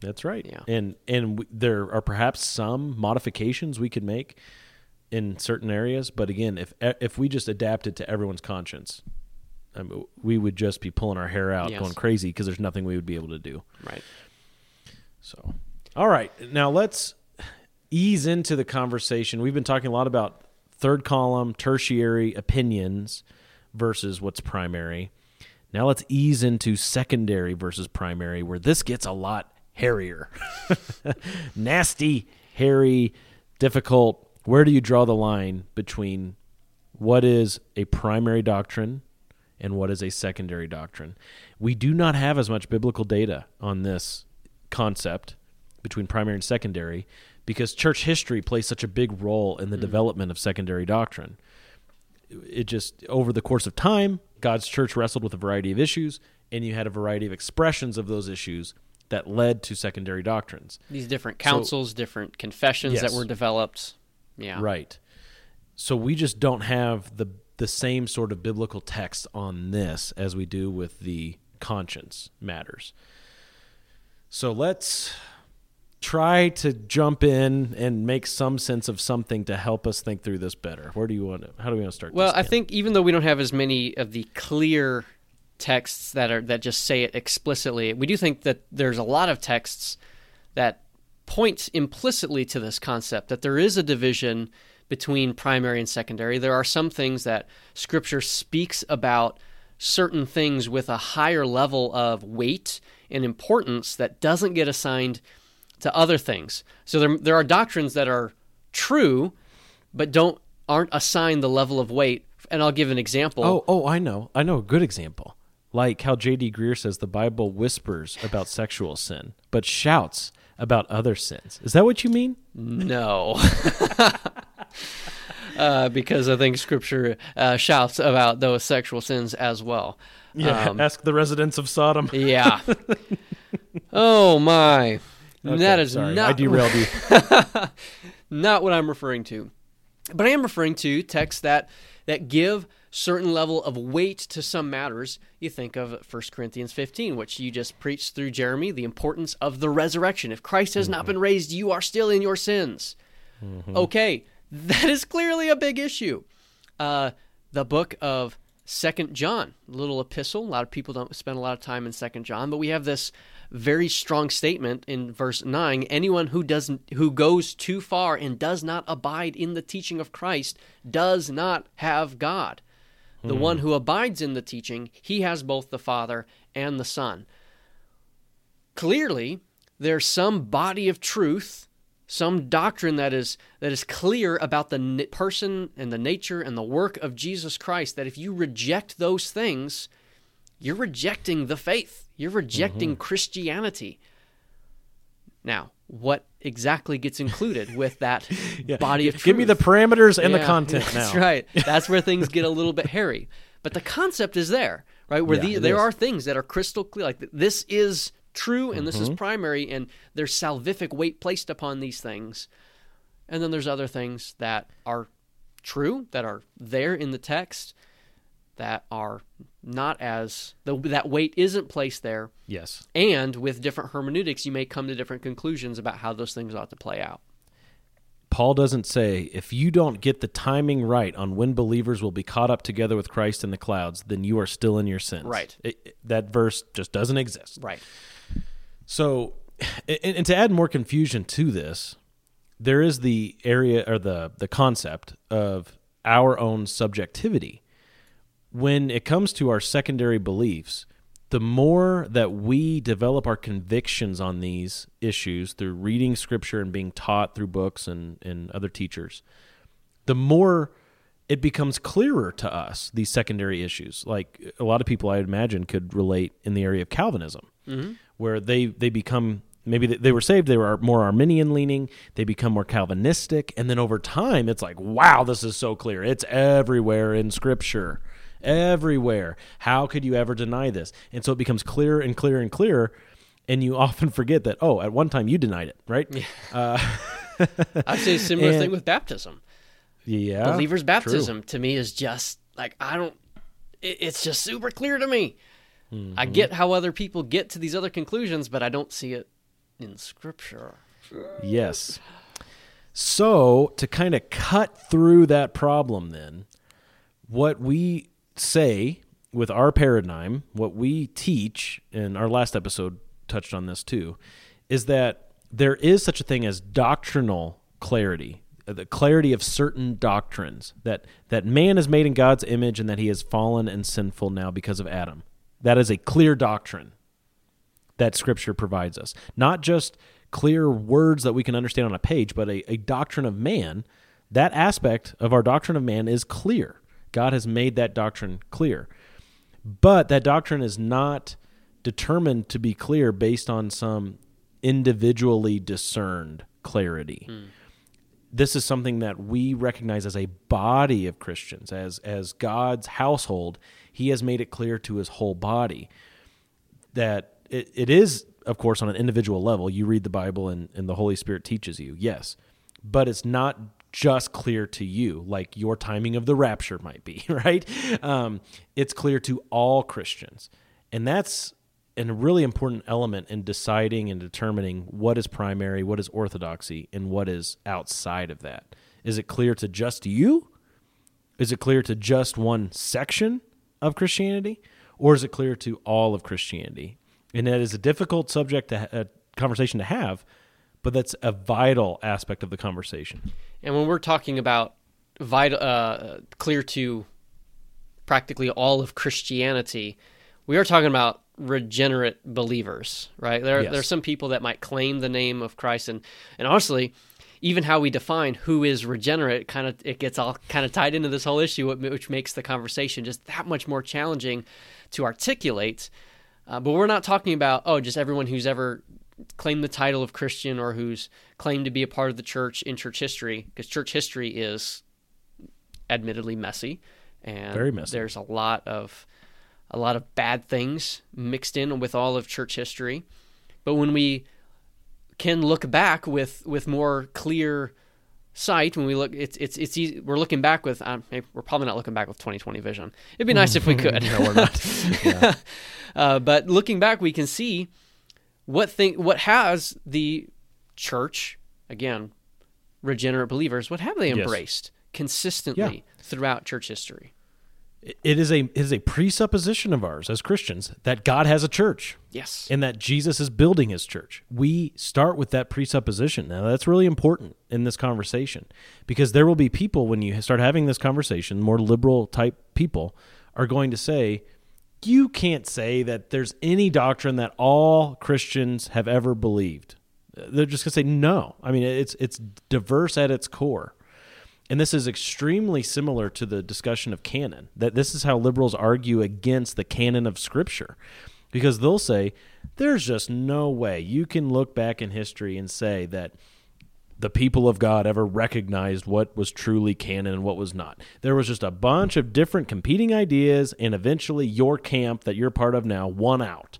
That's right. Yeah. And and w- there are perhaps some modifications we could make in certain areas, but again, if if we just adapted to everyone's conscience, I mean, we would just be pulling our hair out, Yes. going crazy because there's nothing we would be able to do. Right. So, all right, now let's ease into the conversation. We've been talking a lot about third column, tertiary opinions versus what's primary. Now let's ease into secondary versus primary, where this gets a lot hairier. Nasty, hairy, difficult. Where do you draw the line between what is a primary doctrine and what is a secondary doctrine? We do not have as much biblical data on this concept between primary and secondary because church history plays such a big role in the mm. development of secondary doctrine. It just, over the course of time, God's church wrestled with a variety of issues, and you had a variety of expressions of those issues that led to secondary doctrines. These different So- councils, different confessions Yes. that were developed. Yeah. Right. So we just don't have the the same sort of biblical text on this as we do with the conscience matters. So let's try to jump in and make some sense of something to help us think through this better. Where do you want to how do we want to start Well? I think even though we don't have as many of the clear texts that are that just say it explicitly, we do think that there's a lot of texts that point implicitly to this concept that there is a division between primary and secondary. There are some things that scripture speaks about certain things with a higher level of weight and importance that doesn't get assigned to other things. So there there are doctrines that are true but don't aren't assigned the level of weight. And I'll give an example. Oh, oh, I know. I know a good example. Like how J.D. Greear says the Bible whispers about sexual sin, but shouts about other sins. Is that what you mean? No. uh, because I think Scripture uh, shouts about those sexual sins as well. Yeah. Um, ask the residents of Sodom. yeah. oh my. Okay, that is sorry, not I derailed you. not what I'm referring to. But I am referring to texts that that give certain level of weight to some matters. You think of 1 Corinthians 15, which you just preached through Jeremy, the importance of the resurrection. If Christ has not been raised, you are still in your sins. Okay, that is clearly a big issue. Uh, the book of Second John, little epistle. A lot of people don't spend a lot of time in Second John, but we have this very strong statement in verse nine: anyone who doesn't, who goes too far and does not abide in the teaching of Christ, does not have God. The Hmm. one who abides in the teaching, he has both the Father and the Son. Clearly, there's some body of truth, some doctrine that is that is clear about the n- person and the nature and the work of Jesus Christ. That if you reject those things, you're rejecting the faith. You're rejecting mm-hmm. Christianity. Now, what exactly gets included with that Yeah, body of truth? give me the parameters and the content That's now. right. That's where things get a little bit hairy. But the concept is there, right? Where Yeah, the, there is. are things that are crystal clear. Like this is true and this is Mhm. primary, and there's salvific weight placed upon these things. And then there's other things that are true, that are there in the text, that are not as the, that weight isn't placed there. Yes. And with different hermeneutics, you may come to different conclusions about how those things ought to play out. Paul doesn't say if you don't get the timing right on when believers will be caught up together with Christ in the clouds, then you are still in your sins. Right. It- it- that verse just doesn't exist. Right. So, and, and to add more confusion to this, there is the area or the the concept of our own subjectivity. When it comes to our secondary beliefs, the more that we develop our convictions on these issues through reading scripture and being taught through books and, and other teachers, the more it becomes clearer to us these secondary issues. Like a lot of people, I imagine, could relate in the area of Calvinism, Mhm. where they they become maybe they were saved, they were more Arminian leaning, they become more Calvinistic, and then over time, it's like, wow, this is so clear. It's everywhere in Scripture, everywhere. How could you ever deny this? And so it becomes clearer and clearer and clearer, and you often forget that. Oh, at one time you denied it, right? Uh, I'd say a similar And- thing with baptism. Yeah, Believer's true. baptism to me is just like I don't. It, it's just super clear to me. I Mm-hmm. get how other people get to these other conclusions, but I don't see it in Scripture. Yes. So, to kind of cut through that problem, then, what we say with our paradigm, what we teach, and our last episode touched on this too, is that there is such a thing as doctrinal clarity, uh, the clarity of certain doctrines, that, that man is made in God's image and that he is fallen and sinful now because of Adam. That is a clear doctrine that Scripture provides us. Not just clear words that we can understand on a page, but a, a doctrine of man. That aspect of our doctrine of man is clear. God has made that doctrine clear. But that doctrine is not determined to be clear based on some individually discerned clarity. Hmm. This is something that we recognize as a body of Christians, as as God's household. He has made it clear to his whole body that it, it is, of course, on an individual level. You read the Bible and, and the Holy Spirit teaches you, yes. But it's not just clear to you, like your timing of the rapture might be, right? Um, it's clear to all Christians. And that's a really important element in deciding and determining what is primary, what is orthodoxy, and what is outside of that. Is it clear to just you? Is it clear to just one section of Christianity? Or is it clear to all of Christianity? And that is a difficult subject to a conversation to have, but that's a vital aspect of the conversation. And when we're talking about vital, uh, clear to practically all of Christianity, we are talking about regenerate believers, right? There, Yes. there are some people that might claim the name of Christ, and and honestly, even how we define who is regenerate, kind of it gets all kind of tied into this whole issue, which makes the conversation just that much more challenging to articulate. Uh, but we're not talking about oh, just everyone who's ever claimed the title of Christian or who's claimed to be a part of the church in church history, because church history is admittedly messy, and Very messy. there's a lot of a lot of bad things mixed in with all of church history. But when we can look back with with more clear sight, when we look, it's it's it's easy. We're looking back with. Um, we're probably not looking back with 2020 vision. It'd be nice if we could. No, we're not. Yeah. uh, but looking back, we can see what thing what has the church again, regenerate believers. What have they Yes. embraced consistently throughout church history? It is a it is a presupposition of ours as Christians that God has a church. Yes. And that Jesus is building his church. We start with that presupposition. Now that's really important in this conversation because there will be people when you start having this conversation, more liberal type people are going to say you can't say that there's any doctrine that all Christians have ever believed. They're just going to say no. I mean it's it's diverse at its core. And this is extremely similar to the discussion of canon. That this is how liberals argue against the canon of scripture. Because they'll say there's just no way you can look back in history and say that the people of God ever recognized what was truly canon and what was not. There was just a bunch of different competing ideas, and eventually your camp that you're part of now won out.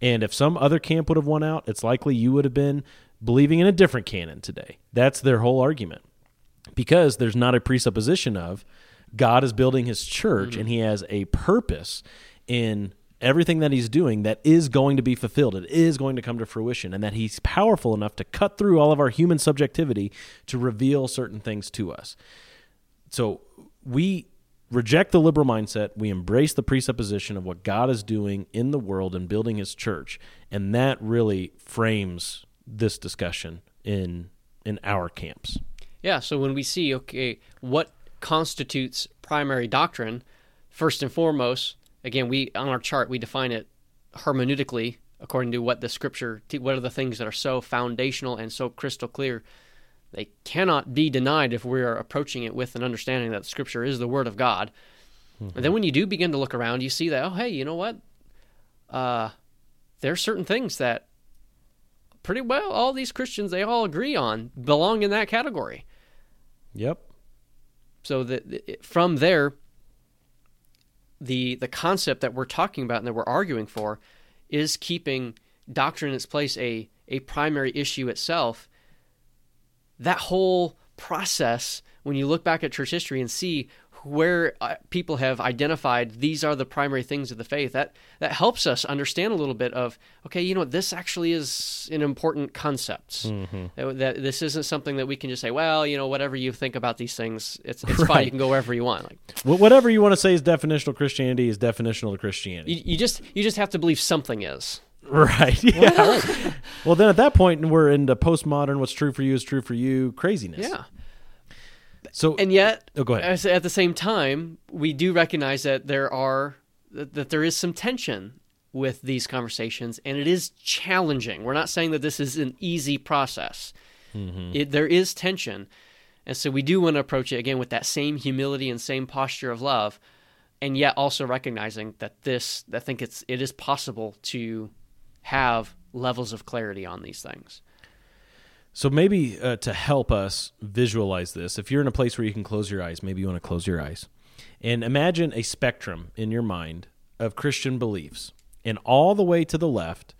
And if some other camp would have won out, it's likely you would have been believing in a different canon today. That's their whole argument because there's not a presupposition of God is building his church mm-hmm. and he has a purpose in everything that he's doing that is going to be fulfilled. It is going to come to fruition and that he's powerful enough to cut through all of our human subjectivity to reveal certain things to us. So we reject the liberal mindset. We embrace the presupposition of what God is doing in the world and building his church. And that really frames this discussion in in our camps. Yeah, so when we see, okay, what constitutes primary doctrine, first and foremost, again, we on our chart we define it hermeneutically according to what the scripture, what are the things that are so foundational and so crystal clear. They cannot be denied if we are approaching it with an understanding that scripture is the word of God. And then when you do begin to look around, you see that, oh, hey, you know what? Uh, there are certain things that pretty well all these Christians, they all agree on, belong in that category. Yep. So that from there, the the concept that we're talking about and that we're arguing for is keeping doctrine in its place a a primary issue itself. that whole process, when you look back at church history and see where uh, people have identified these are the primary things of the faith that that helps us understand a little bit of okay you know this actually is an important concept Mm-hmm. that, that this isn't something that we can just say well you know whatever you think about these things it's, it's fine you can go wherever you want like Wh- Whatever you want to say is definitional Christianity is definitional to Christianity. you, you just you just have to believe something is Right. Yeah. well, then at that point, we're into postmodern. What's true for you is true for you. Craziness. yeah So and yet Oh, go ahead. at the same time we do recognize that there are that, that there is some tension with these conversations and it is challenging we're not saying that this is an easy process Mm-hmm. it, there is tension and so we do want to approach it again with that same humility and same posture of love and yet also recognizing that this i think it's it is possible to have levels of clarity on these things So maybe uh, to help us visualize this, if you're in a place where you can close your eyes, maybe you want to close your eyes and imagine a spectrum in your mind of Christian beliefs. And all the way to the left,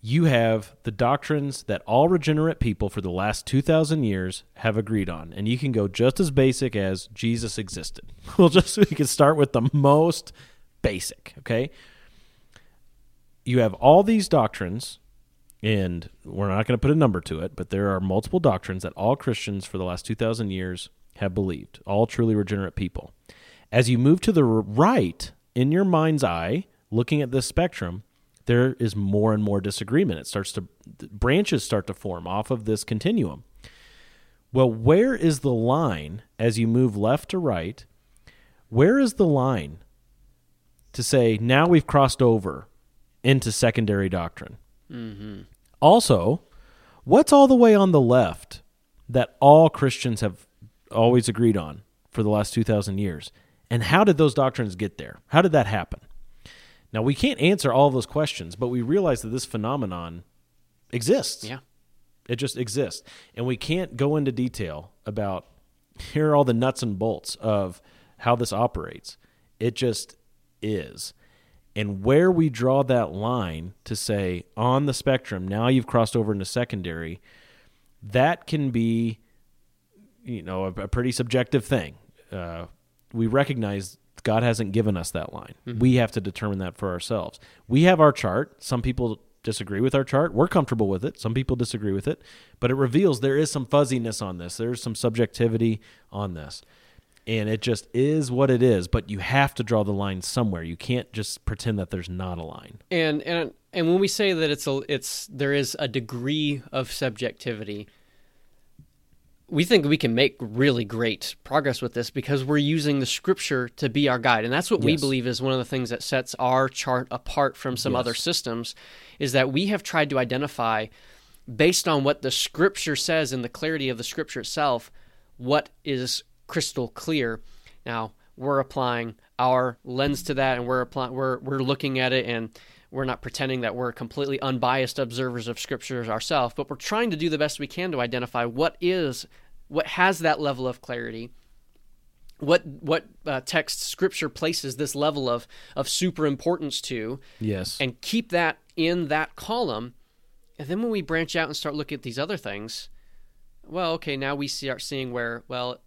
you have the doctrines that all regenerate people for the last 2,000 years have agreed on. And you can go just as basic as Jesus existed. We'll just, we can start with the most basic, okay? You have all these doctrines and we're not going to put a number to it, but there are multiple doctrines that all Christians for the last 2,000 years have believed, all truly regenerate people. As you move to the right in your mind's eye, looking at this spectrum, there is more and more disagreement. It starts to, branches start to form off of this continuum. Well, where is the line as you move left to right? Where is the line to say now we've crossed over into secondary doctrine? mm-hmm. Also, what's all the way on the left that all Christians have always agreed on for the last 2,000 years? And how did those doctrines get there? How did that happen? Now, we can't answer all those questions, but we realize that this phenomenon exists. yeah It just exists. And we can't go into detail about here are all the nuts and bolts of how this operates. It just is. And where we draw that line to say on the spectrum, now you've crossed over into secondary, that can be, you know, a, a pretty subjective thing. Uh, we recognize God hasn't given us that line. We have to determine that for ourselves. We have our chart. Some people disagree with our chart. We're comfortable with it. Some people disagree with it, but it reveals there is some fuzziness on this. There's some subjectivity on this. And it just is what it is, but you have to draw the line somewhere. You can't just pretend that there's not a line. and and and when we say that it's a it's there is a degree of subjectivity we think we can make really great progress with this because we're using the scripture to be our guide and that's what we believe is one of the things that sets our chart apart from some Yes. other systems is that we have tried to identify based on what the scripture says and the clarity of the scripture itself what is crystal clear now we're applying our lens to that and we're applying we're we're looking at it and we're not pretending that we're completely unbiased observers of scriptures ourselves but we're trying to do the best we can to identify what is what has that level of clarity what what uh, text scripture places this level of of super importance to Yes. and keep that in that column and then when we branch out and start looking at these other things well okay now we start seeing where well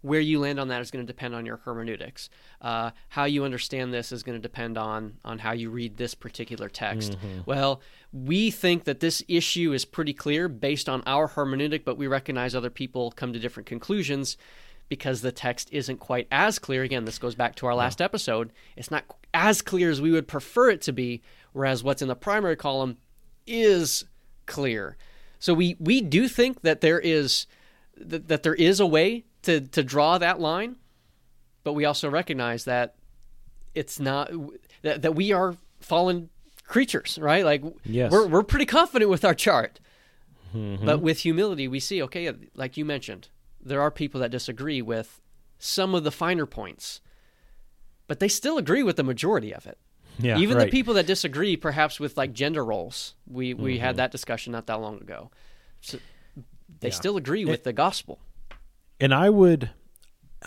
where you land on that is going to depend on your hermeneutics. Uh, how you understand this is going to depend on on how you read this particular text. Mhm. well we think that this issue is pretty clear based on our hermeneutic but we recognize other people come to different conclusions because the text isn't quite as clear. Again this goes back to our last episode. It's not as clear as we would prefer it to be whereas what's in the primary column is clear. So we we do think that there is that, that there is a way to to draw that line but we also recognize that it's not that, that we are fallen creatures right like Yes. we're we're pretty confident with our chart Mhm. but with humility we see okay like you mentioned there are people that disagree with some of the finer points but they still agree with the majority of it Yeah, even right. the people that disagree perhaps with like gender roles we we Mhm. had that discussion not that long ago so they Yeah. still agree with It- the gospel And I would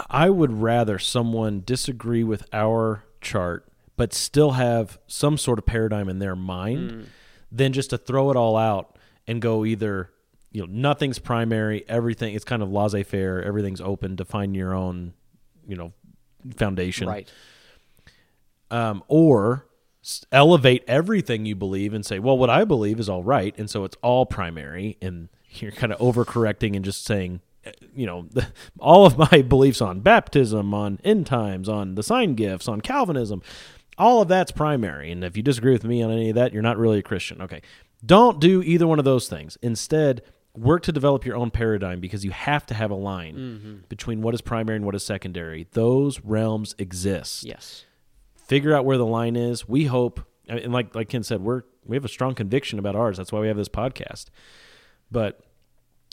I would rather someone disagree with our chart but still have some sort of paradigm in their mind Mm. than just to throw it all out and go either you know nothing's primary. Everything it's kind of laissez faire. Everything's open. to Define your own, you know, foundation. Right. Um, or elevate everything you believe and say, well, what I believe is all right, and so it's all primary, and you're kind of overcorrecting and just saying, you know, the, all of my beliefs on baptism, on end times, on the sign gifts, on Calvinism, all of that's primary. And if you disagree with me on any of that, you're not really a Christian. Okay. Don't do either one of those things. Instead, work to develop your own paradigm because you have to have a line Mhm. between what is primary and what is secondary. Those realms exist. Yes. Figure out where the line is. We hope, and like like Ken said, we're we have a strong conviction about ours. That's why we have this podcast. But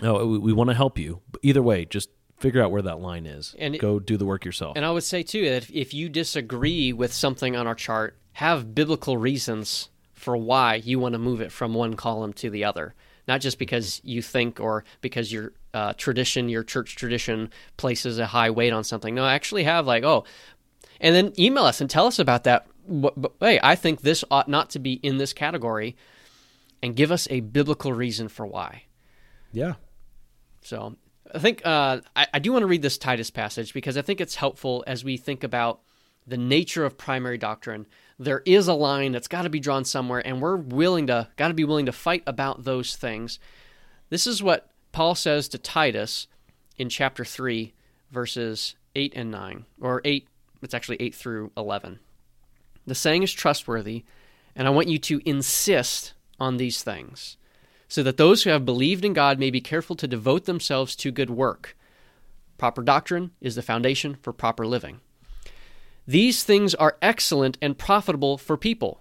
oh, we, we want to help you. But either way, just figure out where that line is. And it- go do the work yourself. And I would say too that if, if you disagree with something on our chart, have biblical reasons for why you want to move it from one column to the other. Not just because you think or because your uh, tradition, your church tradition, places a high weight on something. No, I actually have like, oh, and then email us and tell us about that. Hey, I think this ought not to be in this category, and give us a biblical reason for why. yeah. So I think uh, I, I do want to read this Titus passage because I think it's helpful as we think about the nature of primary doctrine. There is a line that's got to be drawn somewhere, and we're willing to got to be willing to fight about those things. This is what Paul says to Titus in chapter three, verses eight and nine, or eight. It's actually eight through eleven. The saying is trustworthy, and I want you to insist on these things so that those who have believed in God may be careful to devote themselves to good work. Proper doctrine is the foundation for proper living. These things are excellent and profitable for people.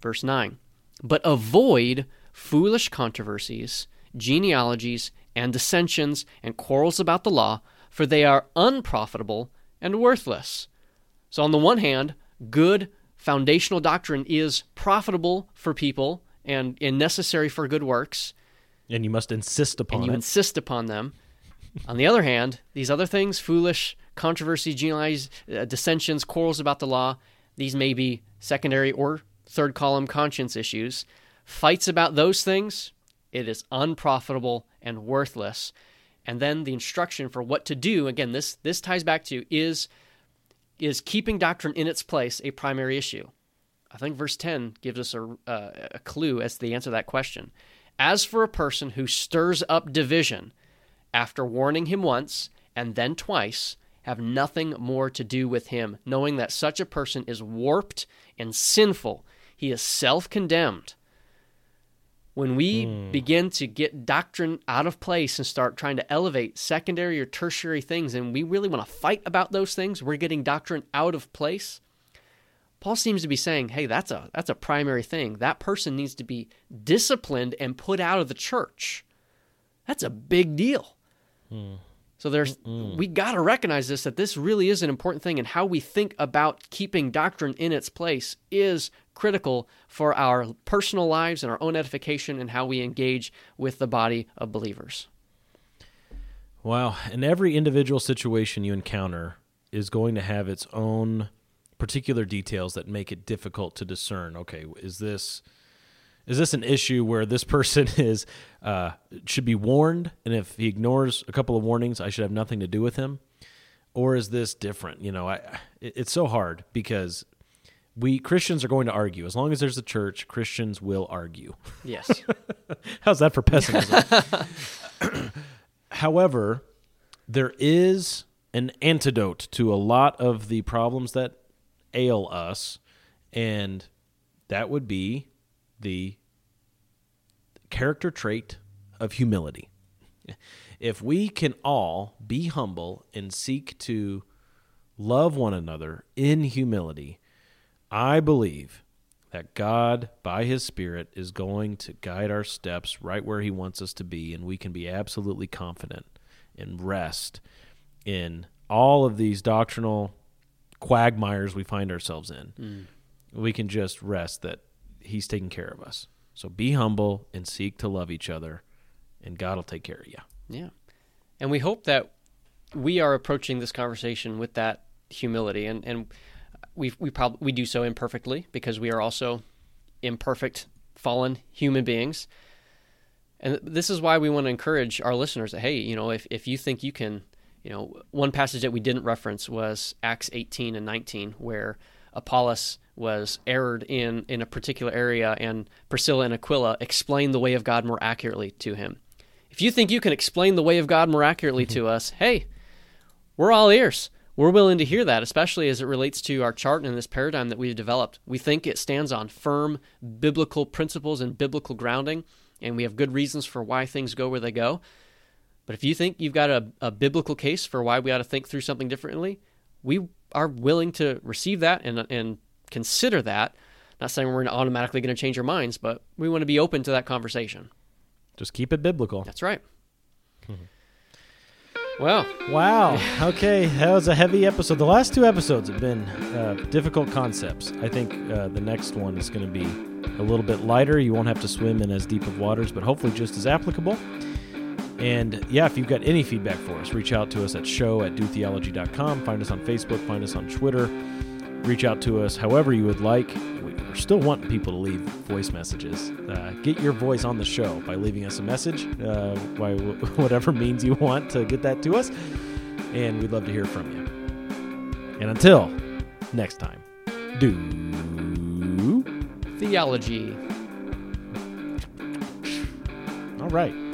Verse 9. But avoid foolish controversies, genealogies, and dissensions, and quarrels about the law, for they are unprofitable and worthless. So, on the one hand, good foundational doctrine is profitable for people and, and necessary for good works, And you must insist upon and you it. insist upon them. On the other hand, these other things, foolish controversies, genealogies, uh, dissensions, quarrels about the law, these may be secondary or third column conscience issues. Fights about those things, it is unprofitable and worthless. And then the instruction for what to do, again, this this ties back to is is keeping doctrine in its place a primary issue. I think verse 10 gives us a, uh, a clue as to the answer to that question. As for a person who stirs up division, after warning him once and then twice, have nothing more to do with him, knowing that such a person is warped and sinful. He is self condemned. When we begin to get doctrine out of place and start trying to elevate secondary or tertiary things, and we really want to fight about those things, we're getting doctrine out of place. Paul seems to be saying, "Hey, that's a that's a primary thing. That person needs to be disciplined and put out of the church. That's a big deal." Hmm. So there's we got to recognize this that this really is an important thing and how we think about keeping doctrine in its place is critical for our personal lives and our own edification and how we engage with the body of believers. Wow. And every individual situation you encounter is going to have its own particular details that make it difficult to discern. Okay, is this is this an issue where this person is uh, should be warned, and if he ignores a couple of warnings, I should have nothing to do with him, or is this different? You know, I it- it's so hard because we Christians are going to argue as long as there's a church. Christians will argue. Yes. How's that for pessimism? However, there is an antidote to a lot of the problems that ail us, and that would be the character trait of humility. If we can all be humble and seek to love one another in humility, I believe that God, by His Spirit, is going to guide our steps right where He wants us to be, and we can be absolutely confident and rest in all of these doctrinal quagmires we find ourselves in. Mm. We can just rest that He's taking care of us. So be humble and seek to love each other, and God will take care of you. Yeah. And we hope that we are approaching this conversation with that humility and and we we probably we do so imperfectly because we are also imperfect fallen human beings. And this is why we want to encourage our listeners that, hey, you know, if, if you think you can, you know, one passage that we didn't reference was Acts 18 and 19, where Apollos was erred in, in a particular area and Priscilla and Aquila explained the way of God more accurately to him. If you think you can explain the way of God more accurately mm-hmm. to us, hey, we're all ears. We're willing to hear that, especially as it relates to our chart and this paradigm that we've developed. We think it stands on firm biblical principles and biblical grounding, and we have good reasons for why things go where they go. But if you think you've got a, a biblical case for why we ought to think through something differently, we are willing to receive that and, and consider that. Not saying we're automatically going to change our minds, but we want to be open to that conversation. Just keep it biblical. That's right. Well, wow. Okay, that was a heavy episode. The last two episodes have been uh, difficult concepts. I think uh, the next one is going to be a little bit lighter. You won't have to swim in as deep of waters, but hopefully just as applicable. And yeah, if you've got any feedback for us, reach out to us at show at dotheology.com. Find us on Facebook, find us on Twitter. Reach out to us however you would like. We're still wanting people to leave voice messages. Uh, get your voice on the show by leaving us a message, uh, by w- whatever means you want to get that to us. And we'd love to hear from you. And until next time, do theology. All right.